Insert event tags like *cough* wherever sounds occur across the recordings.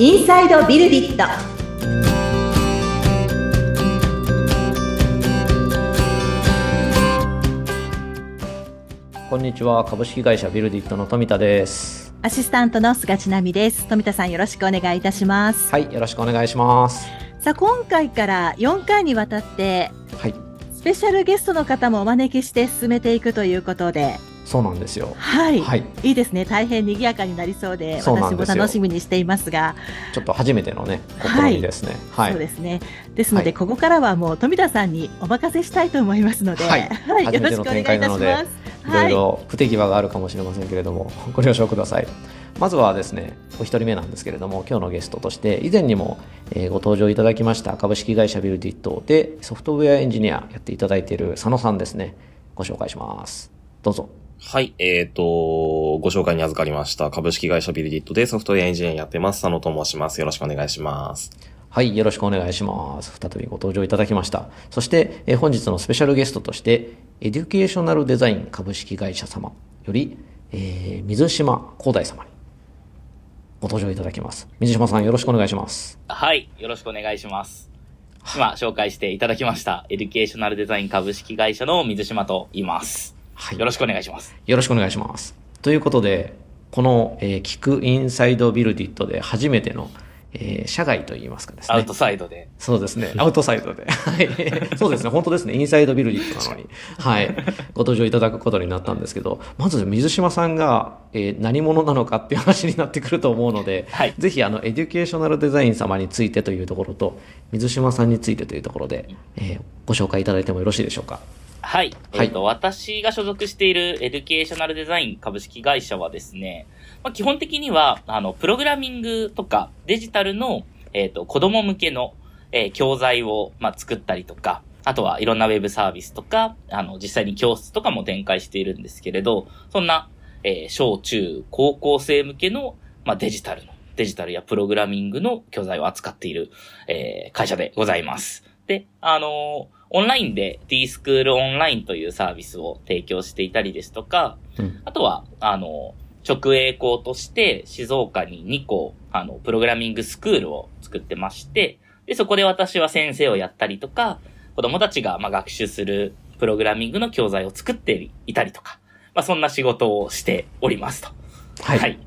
インサイドビルディット。こんにちは。株式会社ビルディットの富田です。アシスタントの菅千奈美です。富田さんよろしくお願いいたします。はいよろしくお願いします。さあ今回から4回にわたってはい。スペシャルゲストの方もお招きして進めていくということでそうなんですよ。はい、はい。いいですね。大変賑やかになりそうで私も楽しみにしていますが。ちょっと初めてのねはい試みですね。はい、そうですね。ですので、はい。ここからはもう富田さんにお任せしたいと思いますので、はい。よ初めてのろしくお願いい展開なのでたしますいろいろ不手際があるかもしれませんけれどもご了承ください。まずはですねお一人目なんですけれども今日のゲストとして以前にも、えーご登場いただきました株式会社ビルディットでソフトウェアエンジニアやっていただいている佐野さんですね。ご紹介します。どうぞはい、えっ、と、ご紹介に預かりました。株式会社ビルディットでソフトウェアエンジニアやってます。佐野と申します。よろしくお願いします。はい、よろしくお願いします。再びご登場いただきました。そして、えー本日のスペシャルゲストとして、エデュケーショナルデザイン株式会社様より、えー水島光大様にご登場いただきます。水島さんよろしくお願いします。はい。よろしくお願いします。今、紹介していただきました、エデュケーショナルデザイン株式会社の水島と言います。はいよろしくお願いします。よろしくお願いします。ということで、この、えー聞くインサイドビルディットで初めての、えー社外といいますかですね。アウトサイドで。そうですね。アウトサイドで。はい。そうですね。本当ですね。インサイドビルディットなのに。はい。ご登場いただくことになったんですけど、まず水島さんが、えー何者なのかっていう話になってくると思うので、はいぜひ、あの、エデュケーショナルデザイン様についてというところと、水島さんについてというところで、えーご紹介いただいてもよろしいでしょうか？はい。はいえっ、と、私が所属しているエデュケーショナルデザイン株式会社はですね、まあ、基本的には、あの、プログラミングとかデジタルの、えっ、と、子供向けの、えー教材を、まあ、作ったりとか、あとはいろんなウェブサービスとか、あの、実際に教室とかも展開しているんですけれど、そんな、えー小中高校生向けの、まあ、デジタルの、デジタルやプログラミングの教材を扱っている、えー会社でございます。で、あのーオンラインで D スクールオンラインというサービスを提供していたりですとか、うんあとは、あのー直営校として静岡に2校、あの、プログラミングスクールを作ってまして、で、そこで私は先生をやったりとか、子供たちがまあ学習するプログラミングの教材を作っていたりとか、まあそんな仕事をしておりますと。はい。はい。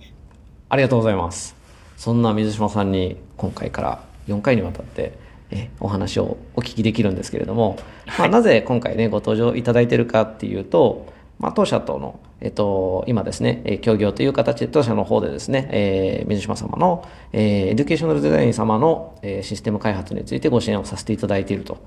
ありがとうございます。そんな水島さんに今回から4回にわたってえお話をお聞きできるんですけれども、まあ、なぜ今回ねご登場いただいているかっていうと、まあ、当社との、えっと、今ですね、えー協業という形で当社の方でですね、えー水島様の、えーエデュケーショナルデザイン様の、えーシステム開発についてご支援をさせていただいていると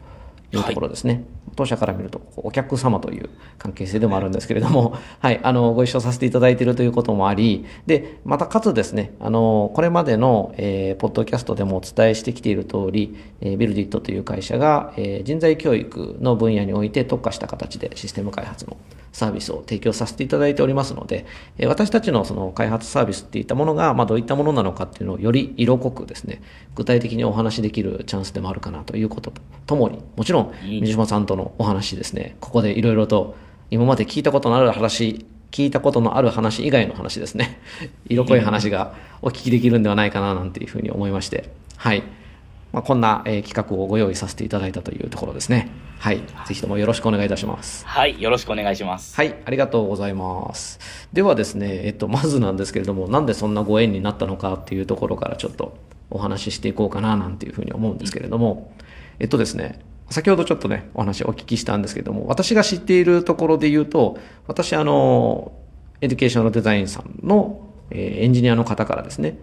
いうところですね。当社から見ると、お客様という関係性でもあるんですけれども、はい、あの、ご一緒させていただいているということもあり、で、またかつですね、あの、これまでの、えーポッドキャストでもお伝えしてきている通り、えービルディットという会社が、えー人材教育の分野において特化した形でシステム開発のサービスを提供させていただいておりますので、えー私たちのその開発サービスっていったものが、まあ、どういったものなのかっていうのをより色濃くですね、具体的にお話しできるチャンスでもあるかなということとともに、もちろん、水島さんとのお話ですね、ここでいろいろと今まで聞いたことのある話、聞いたことのある話以外の話ですね、*laughs* 色濃い話がお聞きできるんではないかななんていうふうに思いまして、はい。まあ、こんな、えー企画をご用意させていただいたというところですね。はい。ぜひともよろしくお願いいたします。はい。よろしくお願いします。はい、ありがとうございます。ではですね、えっと、まずなんですけれども、なんでそんなご縁になったのかっていうところからちょっとお話ししていこうかななんていうふうに思うんですけれども、えっとですね、先ほどちょっとね、お話をお聞きしたんですけども、私が知っているところで言うと、私、あの、エデュケーショナルデザインさんの、えエンジニアの方からですね、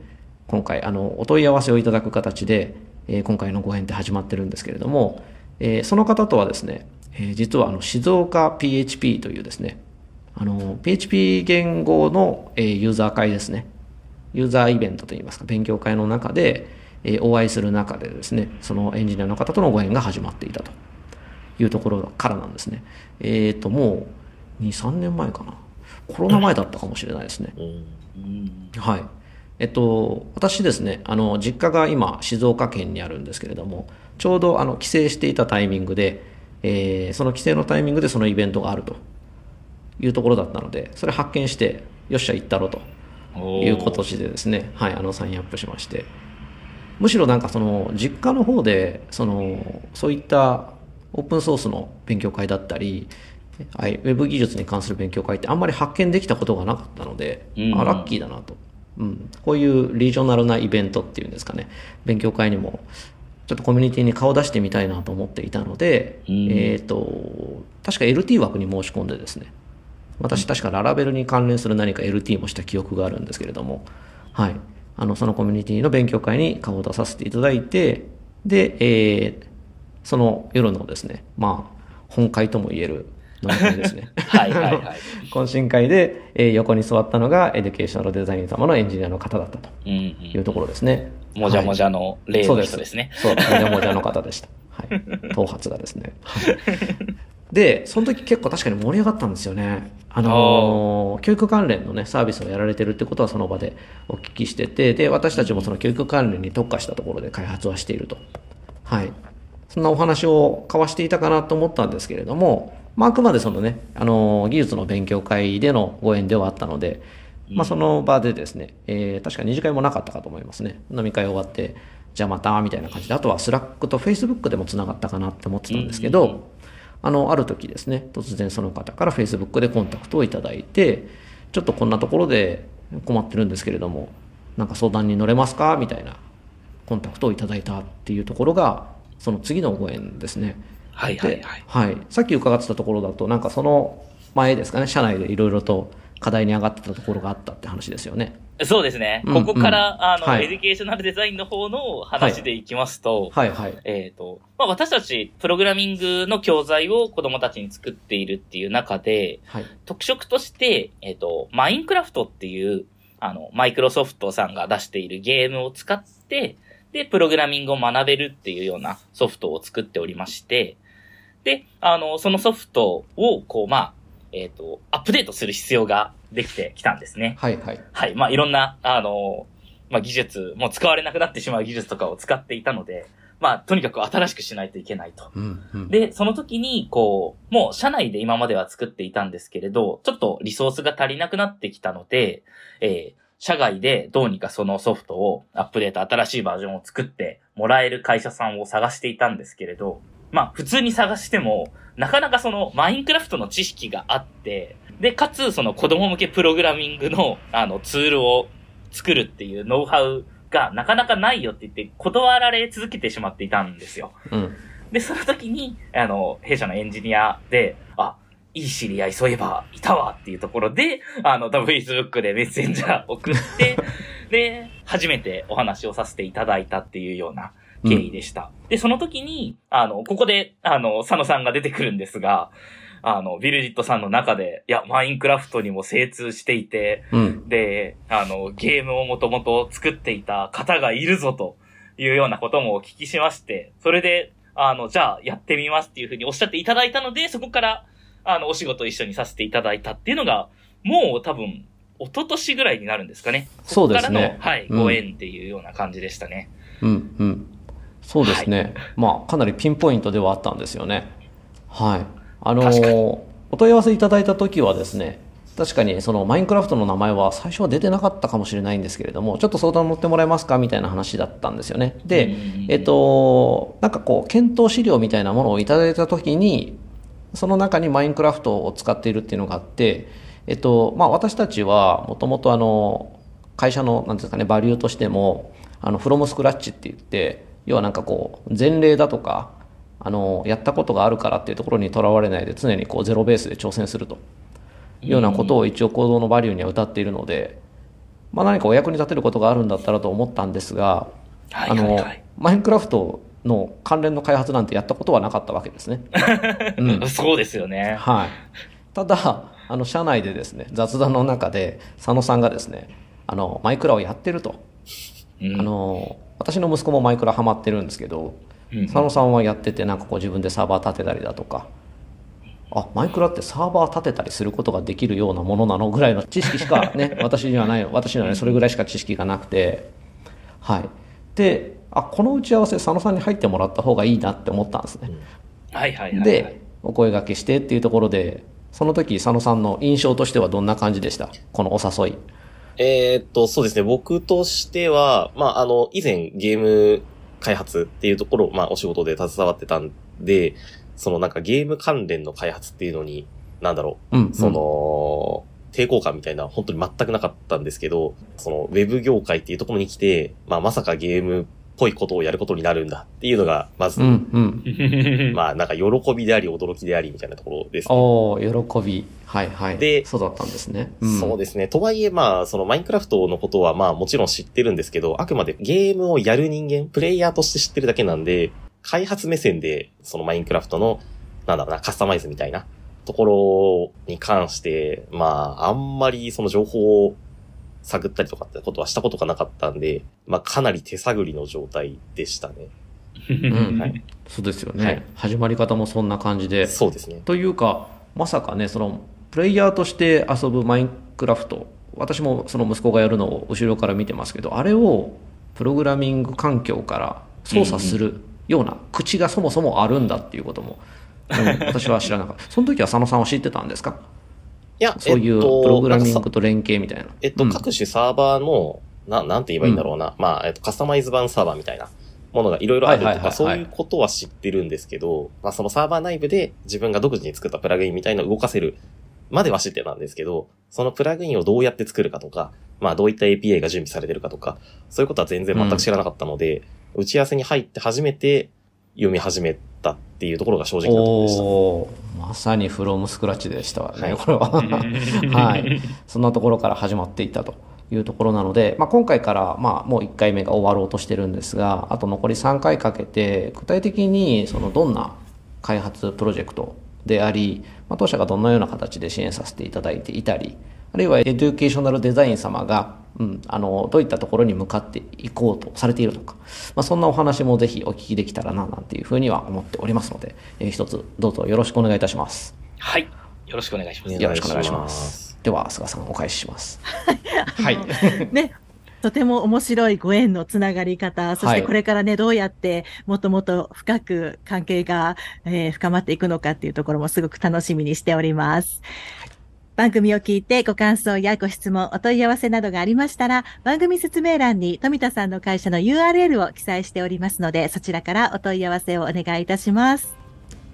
今回、あの、お問い合わせをいただく形で、え今回のご縁って始まってるんですけれども、えその方とはですね、え実はあの、静岡 PHP というですね、あの、PHP 言語の、えユーザー会ですね。ユーザーイベントといいますか、勉強会の中で、えーお会いする中でですね、そのエンジニアの方とのご縁が始まっていたというところからなんですね。えっ、と、もう、2、3年前かな。コロナ前だったかもしれないですね。うんはい。えっと、私ですね、あの、実家が今、静岡県にあるんですけれども、ちょうど、あの、帰省していたタイミングで、えーその帰省のタイミングでそのイベントがあるというところだったので、それ発見して、よっしゃ、行ったろということでですね、はい、あの、サインアップしまして、むしろなんかその実家の方でそのそういったオープンソースの勉強会だったりはい、ウェブ技術に関する勉強会ってあんまり発見できたことがなかったので、うん。あラッキーだなと、うん、こういうリージョナルなイベントっていうんですかね。勉強会にもちょっとコミュニティに顔出してみたいなと思っていたので、うん。えっ、と確か LT 枠に申し込んでですね。私確か Laravel に関連する何か LT もした記憶があるんですけれども、はい、あのそのコミュニティの勉強会に顔を出させていただいてで、えーその夜のですねまあ本会とも言える飲み会ですね *laughs* はいはいはい。*laughs* 懇親会で、えー横に座ったのがエデュケーショナルデザイン様のエンジニアの方だったとうんいうところですね。うん。もじゃもじゃのの例の人ですね。そう、もじゃもじゃの方でした。はい。*laughs* 頭髪がですね。はいで、その時結構確かに盛り上がったんですよね。あのー教育関連のね、サービスをやられてるってことはその場でお聞きしてて、で、私たちもその教育関連に特化したところで開発はしていると。はい。そんなお話を交わしていたかなと思ったんですけれども、まあ、あくまでそのね、あのー技術の勉強会でのご縁ではあったので、まあ、その場でですね、えー確か二次会もなかったかと思いますね。飲み会終わって、じゃあまた、みたいな感じで、あとは Slack とフェイスブックでもつながったかなって思ってたんですけど、あの、ある時ですね、突然その方から Facebook でコンタクトをいただいて、ちょっとこんなところで困ってるんですけれども、なんか相談に乗れますか？みたいなコンタクトをいただいたっていうところが、その次のご縁ですね。はいはいではい。はい。さっき伺ってたところだと、なんかその前ですかね、社内でいろいろと課題に上がってたところがあったって話ですよね。そうですね。うんここから、あの、はいエデュケーショナルデザインの方の話でいきますと、はいはい。えっ、と、まあ、私たち、プログラミングの教材を子供たちに作っているっていう中で、はい。特色として、えっ、と、マインクラフトっていう、あの、マイクロソフトさんが出しているゲームを使って、で、プログラミングを学べるっていうようなソフトを作っておりまして、で、あの、そのソフトを、こう、まあ、えっ、と、アップデートする必要ができてきたんですね。はいはい。はい。まあ、いろんな、あの、まあ、技術、もう使われなくなってしまう技術とかを使っていたので、まあ、とにかく新しくしないといけないと。うんうん。で、その時に、こう、もう社内で今までは作っていたんですけれど、ちょっとリソースが足りなくなってきたので、えー社外でどうにかそのソフトをアップデート、新しいバージョンを作ってもらえる会社さんを探していたんですけれど、まあ普通に探しても、なかなかそのマインクラフトの知識があって、で、かつその子供向けプログラミングの *laughs* あのツールを作るっていうノウハウがなかなかないよって言って断られ続けてしまっていたんですよ。うん。で、その時に、あの、弊社のエンジニアで、あ、いい知り合い、そういえば、いたわっていうところで、あの、Facebook でメッセンジャー送って、*laughs* で、初めてお話をさせていただいたっていうような経緯でした。で、その時に、あの、ここで、あの、佐野さんが出てくるんですが、あの、ビルジットさんの中で、いや、マインクラフトにも精通していて、うん。で、あの、ゲームをもともと作っていた方がいるぞというようなこともお聞きしまして、それで、あの、じゃあやってみますっていうふうにおっしゃっていただいたので、そこから、あの、お仕事一緒にさせていただいたっていうのが、もう多分、一昨年ぐらいになるんですかね。そうですねここからの、はい、うんご縁っていうような感じでしたね。うんうん。そうですね。まあ、かなりピンポイントではあったんですよね。はい。あのお問い合わせいただいた時はですね、確かにそのマインクラフトの名前は最初は出てなかったかもしれないんですけれども、ちょっと相談乗ってもらえますかみたいな話だったんですよね。でうん、えっと、なんかこう、検討資料みたいなものをいただいた時に、その中にマインクラフトを使っているっていうのがあって、えっと、まあ私たちはもともとあの、会社の、なんていうんですかね、バリューとしても、あの、フロムスクラッチって言って、要はなんかこう、前例だとか、あの、やったことがあるからっていうところにとらわれないで、常にこう、ゼロベースで挑戦するというようなことを一応行動のバリューには歌っているので、まあ何かお役に立てることがあるんだったらと思ったんですが、はいあのマインクラフトの関連の開発なんてやったことはなかったわけですね。*laughs* うんそうですよね。はい。ただ、あの、社内でですね、雑談の中で、佐野さんがですね、あの、マイクラをやってると。うんあの、私の息子もマイクラハマってるんですけど、うん佐野さんはやってて、なんかこう自分でサーバー立てたりだとか、あ、マイクラってサーバー立てたりすることができるようなものなのぐらいの知識しかね、*laughs* 私にはない、私にはね、それぐらいしか知識がなくて、はい。で、あ、この打ち合わせ佐野さんに入ってもらった方がいいなって思ったんですね。はいはいはいはい。で、お声掛けしてっていうところで、その時佐野さんの印象としてはどんな感じでした？このお誘い。えーっと、そうですね。僕としては、まあ、あの、以前ゲーム開発っていうところを、まあ、お仕事で携わってたんで、そのなんかゲーム関連の開発っていうのに、なんだろう、うん、うん。その、抵抗感みたいな本当に全くなかったんですけど、そのウェブ業界っていうところに来て、まあまさかゲームっぽいことをやることになるんだっていうのが、まず、うん、うん。*laughs* まあなんか喜びであり驚きでありみたいなところですね。おー、喜び。はいはい。でそうだったんですね。そうですね。とはいえ、まあ、そのマインクラフトのことは、まあ、もちろん知ってるんですけど、あくまでゲームをやる人間、プレイヤーとして知ってるだけなんで、開発目線で、そのマインクラフトの、なんだろうな、カスタマイズみたいなところに関して、まあ、あんまりその情報を探ったりとかってことはしたことがなかったんで、まあ、かなり手探りの状態でしたね。うんはいそうですよね、はい始まり方もそんな感じで。そうですね。というか、まさかね、その、プレイヤーとして遊ぶマインクラフト、私もその息子がやるのを後ろから見てますけど、あれをプログラミング環境から操作するような口がそもそもあるんだっていうことも、うん私は知らなかった。その時は佐野さんは知ってたんですか？いや、そういうプえっとログラミングと連携みたいな。えっと、うん各種サーバーの、な、なんて言えばいいんだろうな。まあ、えっと、カスタマイズ版サーバーみたいなものがいろいろあるとか、そういうことは知ってるんですけど、まあ、そのサーバー内部で自分が独自に作ったプラグインみたいなのを動かせるまでは知ってたんですけど、そのプラグインをどうやって作るかとか、まあ、どういった API が準備されてるかとか、そういうことは全然全く知らなかったので、打ち合わせに入って初めて読み始めたっていうところが正直なところでした。まさにフロムスクラッチでしたわね、はいこれは。*laughs* はい。そんなところから始まっていったというところなので、まあ、今回から、まあ、もう1回目が終わろうとしてるんですが、あと残り3回かけて、具体的にそのどんな開発プロジェクトであり、まあ、当社がどのような形で支援させていただいていたり、あるいはエデュケーショナルデザイン様が、うん、あのどういったところに向かっていこうとされているのか、まあ、そんなお話もぜひお聞きできたらななんていうふうには思っておりますので、えー一つどうぞよろしくお願いいたします。はい。よろしくお願いします。よろしくお願いします。では、菅さんお返しします。はい。ね。とても面白いご縁のつながり方、そしてこれからね、どうやってもっともっと深く関係が、えー深まっていくのかっていうところもすごく楽しみにしております。番組を聞いてご感想やご質問、お問い合わせなどがありましたら、番組説明欄に富田さんの会社の URL を記載しておりますので、そちらからお問い合わせをお願いいたします。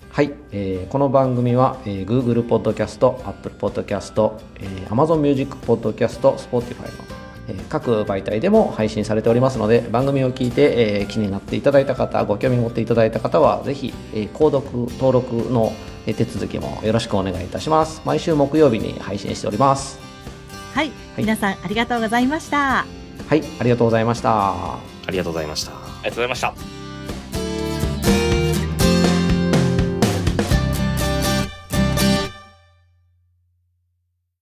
はい、えーこの番組は、えー Google Podcast、Apple Podcast、えー Amazon Music Podcast、Spotify の、えー各媒体でも配信されておりますので番組を聞いて、えー気になっていただいた方ご興味持っていただいた方はぜひ、えー購読登録の手続きもよろしくお願いいたします毎週木曜日に配信しておりますはい。皆さんありがとうございました。はいありがとうございましたありがとうございました。ありがとうございました。